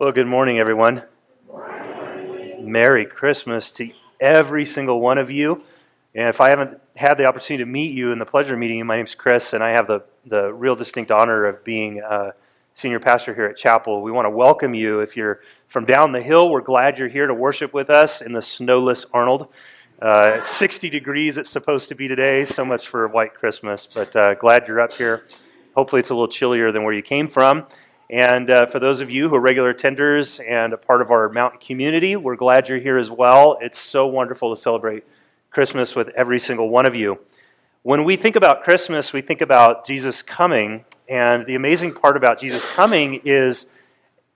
Well, good morning, everyone. Merry Christmas to every single one of you. And if I haven't had the opportunity to meet you in the pleasure meeting my name's Chris, and I have the, the real distinct honor of being a senior pastor here at Chapel. We want to welcome you. If you're from down the hill, we're glad you're here to worship with us in the snowless Arnold. Uh, 60 degrees it's supposed to be today, so much for white Christmas, but uh, glad you're up here. Hopefully, it's a little chillier than where you came from. And uh, for those of you who are regular attenders and a part of our mountain community, we're glad you're here as well. It's so wonderful to celebrate Christmas with every single one of you. When we think about Christmas, we think about Jesus coming. And the amazing part about Jesus coming is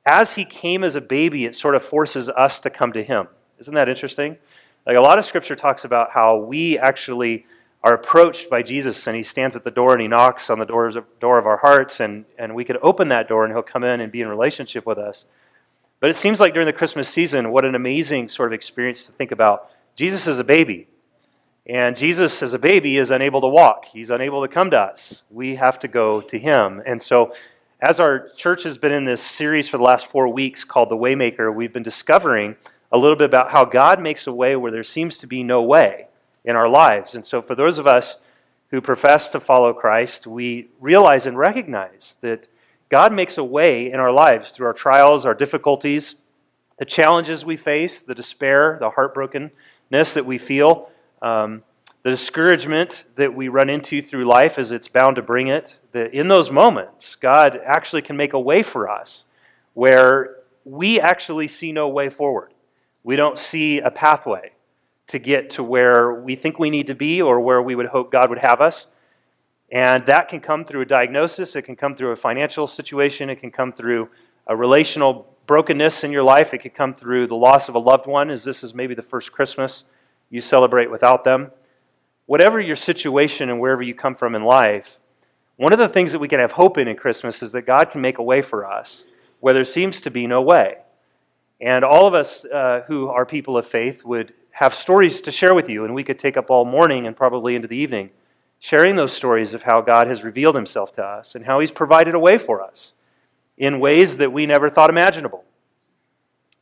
as he came as a baby, it sort of forces us to come to him. Isn't that interesting? Like a lot of scripture talks about how we actually are approached by Jesus and he stands at the door and he knocks on the doors of, door of our hearts and, and we could open that door and he'll come in and be in relationship with us. But it seems like during the Christmas season, what an amazing sort of experience to think about. Jesus is a baby. And Jesus, as a baby, is unable to walk. He's unable to come to us. We have to go to him. And so, as our church has been in this series for the last four weeks called The Waymaker, we've been discovering a little bit about how God makes a way where there seems to be no way in our lives. And so, for those of us who profess to follow Christ, we realize and recognize that God makes a way in our lives through our trials, our difficulties, the challenges we face, the despair, the heartbrokenness that we feel, um, the discouragement that we run into through life as it's bound to bring it. That in those moments, God actually can make a way for us where we actually see no way forward. We don't see a pathway to get to where we think we need to be or where we would hope God would have us. And that can come through a diagnosis, it can come through a financial situation, it can come through a relational brokenness in your life, it can come through the loss of a loved one, as this is maybe the first Christmas you celebrate without them. Whatever your situation and wherever you come from in life, one of the things that we can have hope in in Christmas is that God can make a way for us where there seems to be no way. And all of us uh, who are people of faith would have stories to share with you, and we could take up all morning and probably into the evening sharing those stories of how God has revealed himself to us and how he's provided a way for us in ways that we never thought imaginable.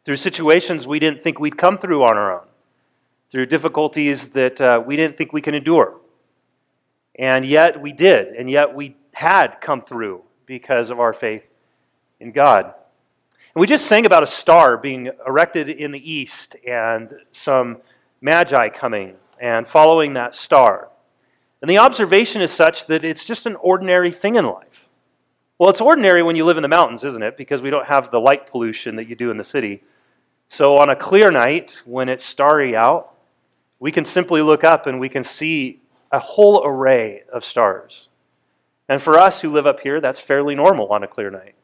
Through situations we didn't think we'd come through on our own, through difficulties that uh, we didn't think we could endure. And yet we did, and yet we had come through because of our faith in God. And we just sang about a star being erected in the east and some magi coming and following that star. And the observation is such that it's just an ordinary thing in life. Well, it's ordinary when you live in the mountains, isn't it? Because we don't have the light pollution that you do in the city. So on a clear night, when it's starry out, we can simply look up and we can see a whole array of stars. And for us who live up here, that's fairly normal on a clear night.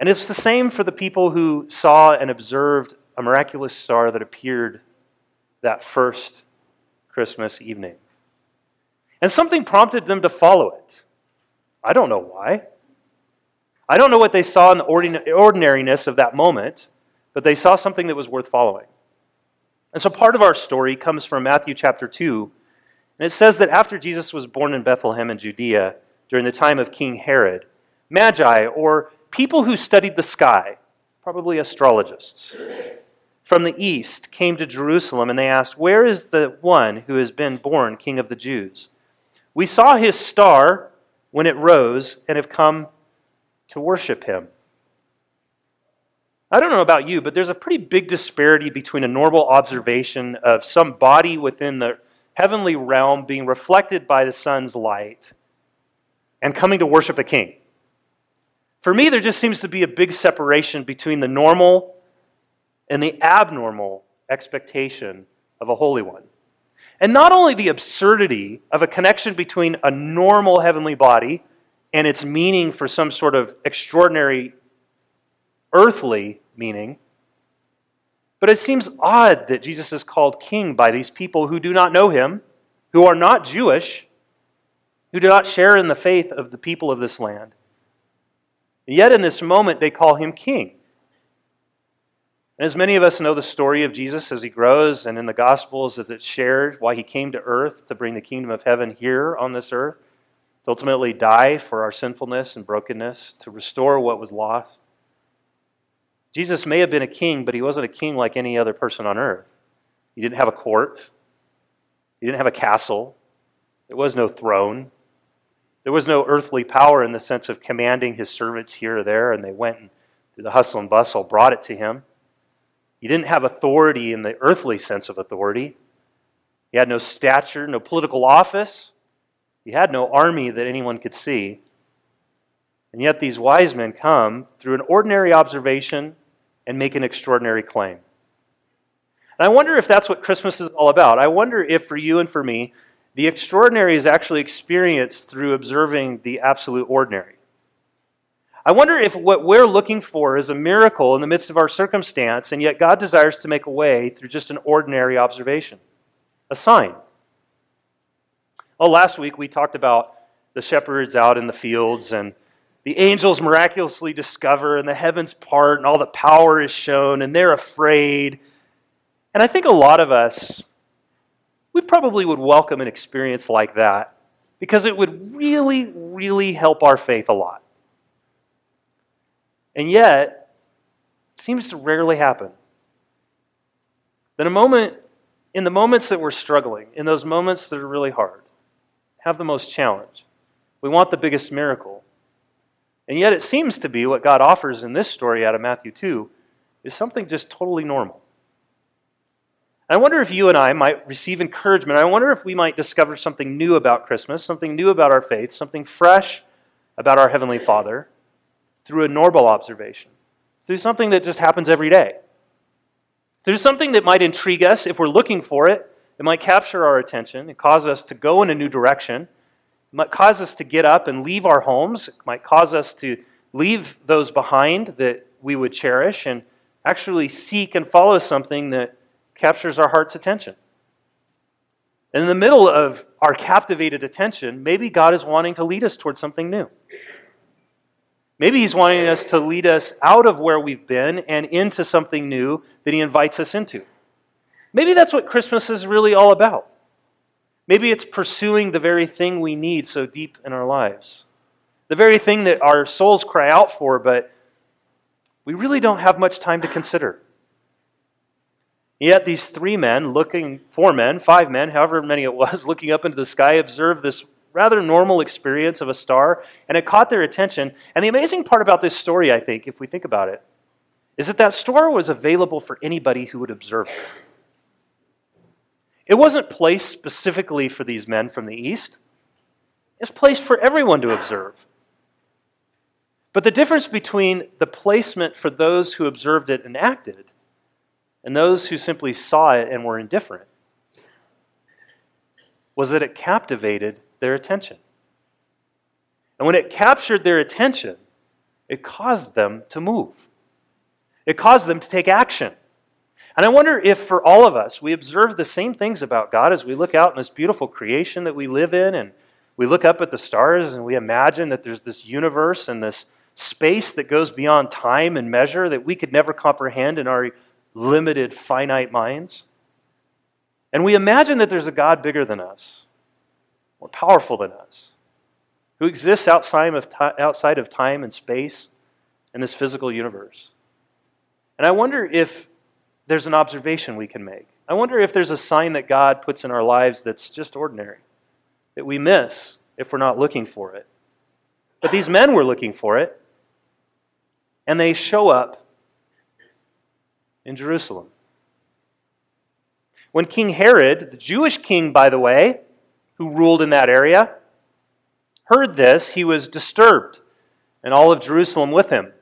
And it's the same for the people who saw and observed a miraculous star that appeared that first Christmas evening. And something prompted them to follow it. I don't know why. I don't know what they saw in the ordinariness of that moment, but they saw something that was worth following. And so part of our story comes from Matthew chapter 2. And it says that after Jesus was born in Bethlehem in Judea during the time of King Herod, Magi, or people who studied the sky, probably astrologists, from the east came to Jerusalem and they asked, Where is the one who has been born King of the Jews? We saw his star when it rose and have come to worship him. I don't know about you, but there's a pretty big disparity between a normal observation of some body within the heavenly realm being reflected by the sun's light and coming to worship a king. For me, there just seems to be a big separation between the normal and the abnormal expectation of a holy one. And not only the absurdity of a connection between a normal heavenly body and its meaning for some sort of extraordinary earthly meaning, but it seems odd that Jesus is called king by these people who do not know him, who are not Jewish, who do not share in the faith of the people of this land. Yet in this moment, they call him king. And as many of us know the story of Jesus as he grows, and in the Gospels as it's shared, why he came to earth to bring the kingdom of heaven here on this earth, to ultimately die for our sinfulness and brokenness, to restore what was lost. Jesus may have been a king, but he wasn't a king like any other person on earth. He didn't have a court, he didn't have a castle, there was no throne. There was no earthly power in the sense of commanding his servants here or there, and they went and through the hustle and bustle brought it to him. He didn't have authority in the earthly sense of authority. He had no stature, no political office. He had no army that anyone could see. And yet these wise men come through an ordinary observation and make an extraordinary claim. And I wonder if that's what Christmas is all about. I wonder if for you and for me, the extraordinary is actually experienced through observing the absolute ordinary. I wonder if what we're looking for is a miracle in the midst of our circumstance, and yet God desires to make a way through just an ordinary observation, a sign. Oh, last week we talked about the shepherds out in the fields, and the angels miraculously discover, and the heavens part, and all the power is shown, and they're afraid. And I think a lot of us we probably would welcome an experience like that because it would really, really help our faith a lot. And yet, it seems to rarely happen. That a moment, in the moments that we're struggling, in those moments that are really hard, have the most challenge, we want the biggest miracle. And yet, it seems to be what God offers in this story out of Matthew 2 is something just totally normal. I wonder if you and I might receive encouragement. I wonder if we might discover something new about Christmas, something new about our faith, something fresh about our Heavenly Father through a normal observation, through something that just happens every day, through something that might intrigue us if we're looking for it. It might capture our attention, it cause us to go in a new direction, it might cause us to get up and leave our homes, it might cause us to leave those behind that we would cherish and actually seek and follow something that captures our heart's attention. And in the middle of our captivated attention, maybe God is wanting to lead us towards something new. Maybe He's wanting us to lead us out of where we've been and into something new that He invites us into. Maybe that's what Christmas is really all about. Maybe it's pursuing the very thing we need so deep in our lives, the very thing that our souls cry out for, but we really don't have much time to consider. Yet these three men, looking, four men, five men, however many it was, looking up into the sky, observed this rather normal experience of a star, and it caught their attention. And the amazing part about this story, I think, if we think about it, is that that star was available for anybody who would observe it. It wasn't placed specifically for these men from the east, it's placed for everyone to observe. But the difference between the placement for those who observed it and acted and those who simply saw it and were indifferent was that it captivated their attention. And when it captured their attention, it caused them to move. It caused them to take action. And I wonder if for all of us, we observe the same things about God as we look out in this beautiful creation that we live in, and we look up at the stars and we imagine that there's this universe and this space that goes beyond time and measure that we could never comprehend in our limited, finite minds. And we imagine that there's a God bigger than us, more powerful than us, who exists outside of, outside of time and space in this physical universe. And I wonder if there's an observation we can make. I wonder if there's a sign that God puts in our lives that's just ordinary, that we miss if we're not looking for it. But these men were looking for it, and they show up in Jerusalem. When King Herod, the Jewish king, by the way, who ruled in that area, heard this, he was disturbed, and all of Jerusalem with him.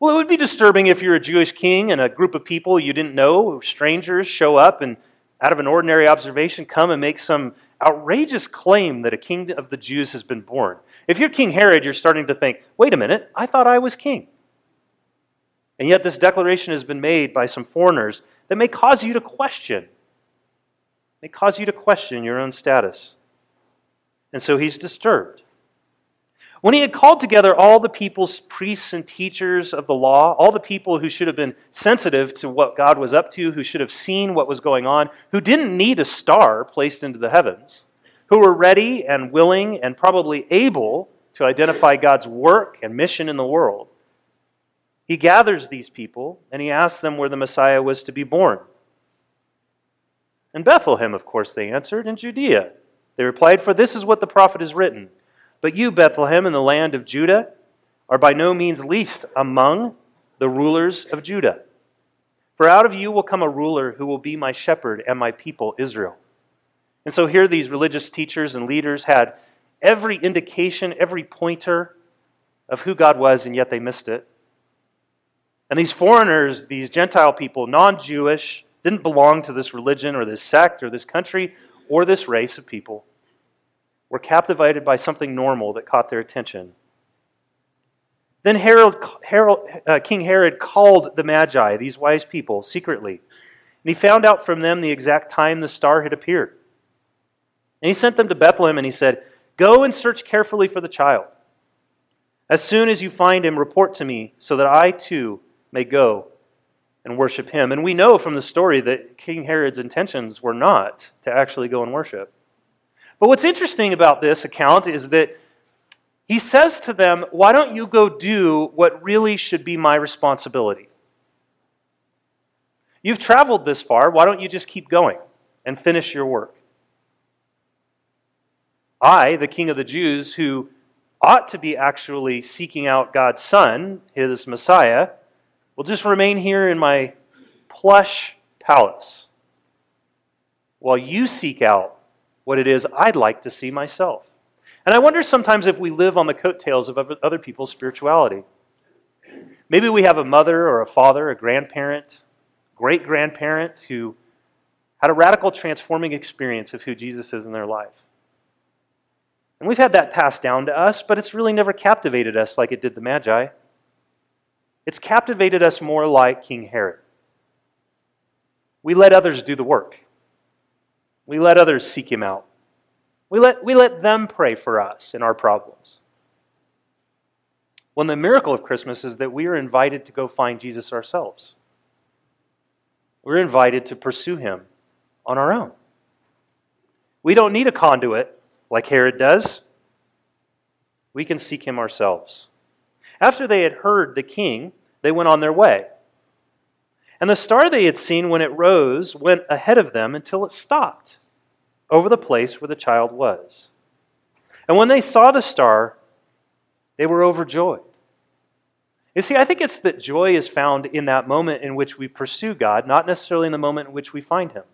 Well, it would be disturbing if you're a Jewish king and a group of people you didn't know, strangers, show up and, out of an ordinary observation, come and make some outrageous claim that a king of the Jews has been born. If you're King Herod, you're starting to think, wait a minute, I thought I was king. And yet, this declaration has been made by some foreigners that may cause you to question, may cause you to question your own status. And so he's disturbed. When he had called together all the people's priests and teachers of the law, all the people who should have been sensitive to what God was up to, who should have seen what was going on, who didn't need a star placed into the heavens, who were ready and willing and probably able to identify God's work and mission in the world, he gathers these people and he asks them where the Messiah was to be born. In Bethlehem, of course, they answered, in Judea. They replied, For this is what the prophet has written. But you, Bethlehem, in the land of Judah, are by no means least among the rulers of Judah. For out of you will come a ruler who will be my shepherd and my people, Israel. And so here these religious teachers and leaders had every indication, every pointer of who God was, and yet they missed it. And these foreigners, these Gentile people, non Jewish, didn't belong to this religion or this sect or this country or this race of people, were captivated by something normal that caught their attention. Then Herod, Herod, uh, King Herod called the Magi, these wise people, secretly. And he found out from them the exact time the star had appeared. And he sent them to Bethlehem and he said, Go and search carefully for the child. As soon as you find him, report to me, so that I too may go and worship him. And we know from the story that King Herod's intentions were not to actually go and worship. But what's interesting about this account is that he says to them, Why don't you go do what really should be my responsibility? You've traveled this far. Why don't you just keep going and finish your work? I, the king of the Jews, who ought to be actually seeking out God's Son, his Messiah, will just remain here in my plush palace while you seek out what it is I'd like to see myself. And I wonder sometimes if we live on the coattails of other people's spirituality. Maybe we have a mother or a father, a grandparent, great grandparent who had a radical transforming experience of who Jesus is in their life. And we've had that passed down to us, but it's really never captivated us like it did the Magi. It's captivated us more like King Herod. We let others do the work. We let others seek him out. We let, we let them pray for us in our problems. Well, the miracle of Christmas is that we are invited to go find Jesus ourselves. We're invited to pursue him on our own. We don't need a conduit like Herod does. We can seek him ourselves. After they had heard the king, they went on their way. And the star they had seen when it rose went ahead of them until it stopped over the place where the child was. And when they saw the star, they were overjoyed. You see, I think it's that joy is found in that moment in which we pursue God, not necessarily in the moment in which we find Him.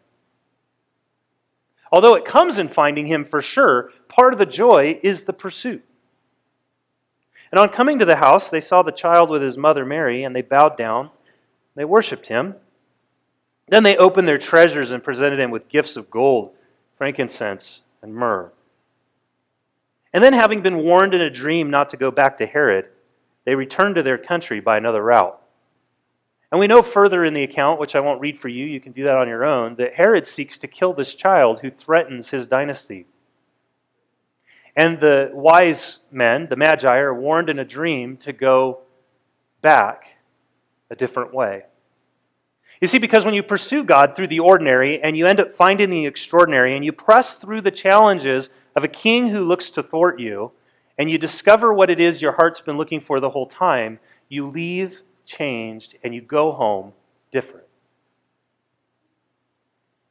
Although it comes in finding Him for sure, part of the joy is the pursuit. And on coming to the house, they saw the child with his mother Mary, and they bowed down. They worshiped him. Then they opened their treasures and presented him with gifts of gold frankincense, and myrrh. And then, having been warned in a dream not to go back to Herod, they returned to their country by another route. And we know further in the account, which I won't read for you, you can do that on your own, that Herod seeks to kill this child who threatens his dynasty. And the wise men, the Magi, are warned in a dream to go back a different way. You see, because when you pursue God through the ordinary and you end up finding the extraordinary and you press through the challenges of a king who looks to thwart you and you discover what it is your heart's been looking for the whole time, you leave changed and you go home different.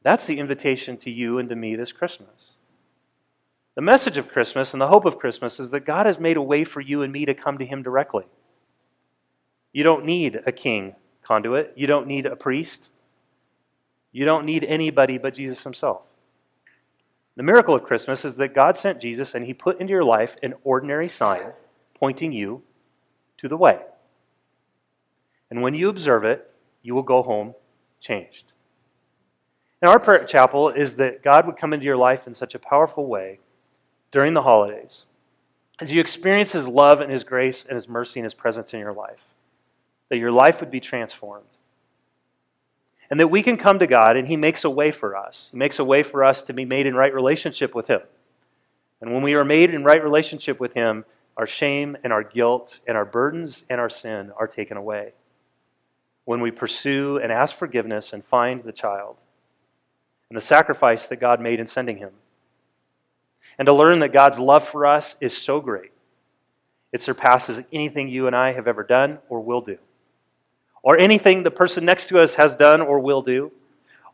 That's the invitation to you and to me this Christmas. The message of Christmas and the hope of Christmas is that God has made a way for you and me to come to Him directly. You don't need a king conduit. You don't need a priest. You don't need anybody but Jesus himself. The miracle of Christmas is that God sent Jesus and he put into your life an ordinary sign pointing you to the way. And when you observe it, you will go home changed. And our prayer at chapel is that God would come into your life in such a powerful way during the holidays as you experience his love and his grace and his mercy and his presence in your life that your life would be transformed. And that we can come to God and He makes a way for us. He makes a way for us to be made in right relationship with Him. And when we are made in right relationship with Him, our shame and our guilt and our burdens and our sin are taken away. When we pursue and ask forgiveness and find the child and the sacrifice that God made in sending Him. And to learn that God's love for us is so great, it surpasses anything you and I have ever done or will do. or anything the person next to us has done or will do,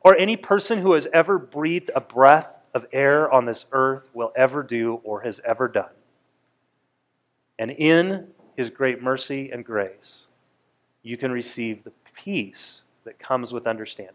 or any person who has ever breathed a breath of air on this earth will ever do or has ever done. And in his great mercy and grace, you can receive the peace that comes with understanding.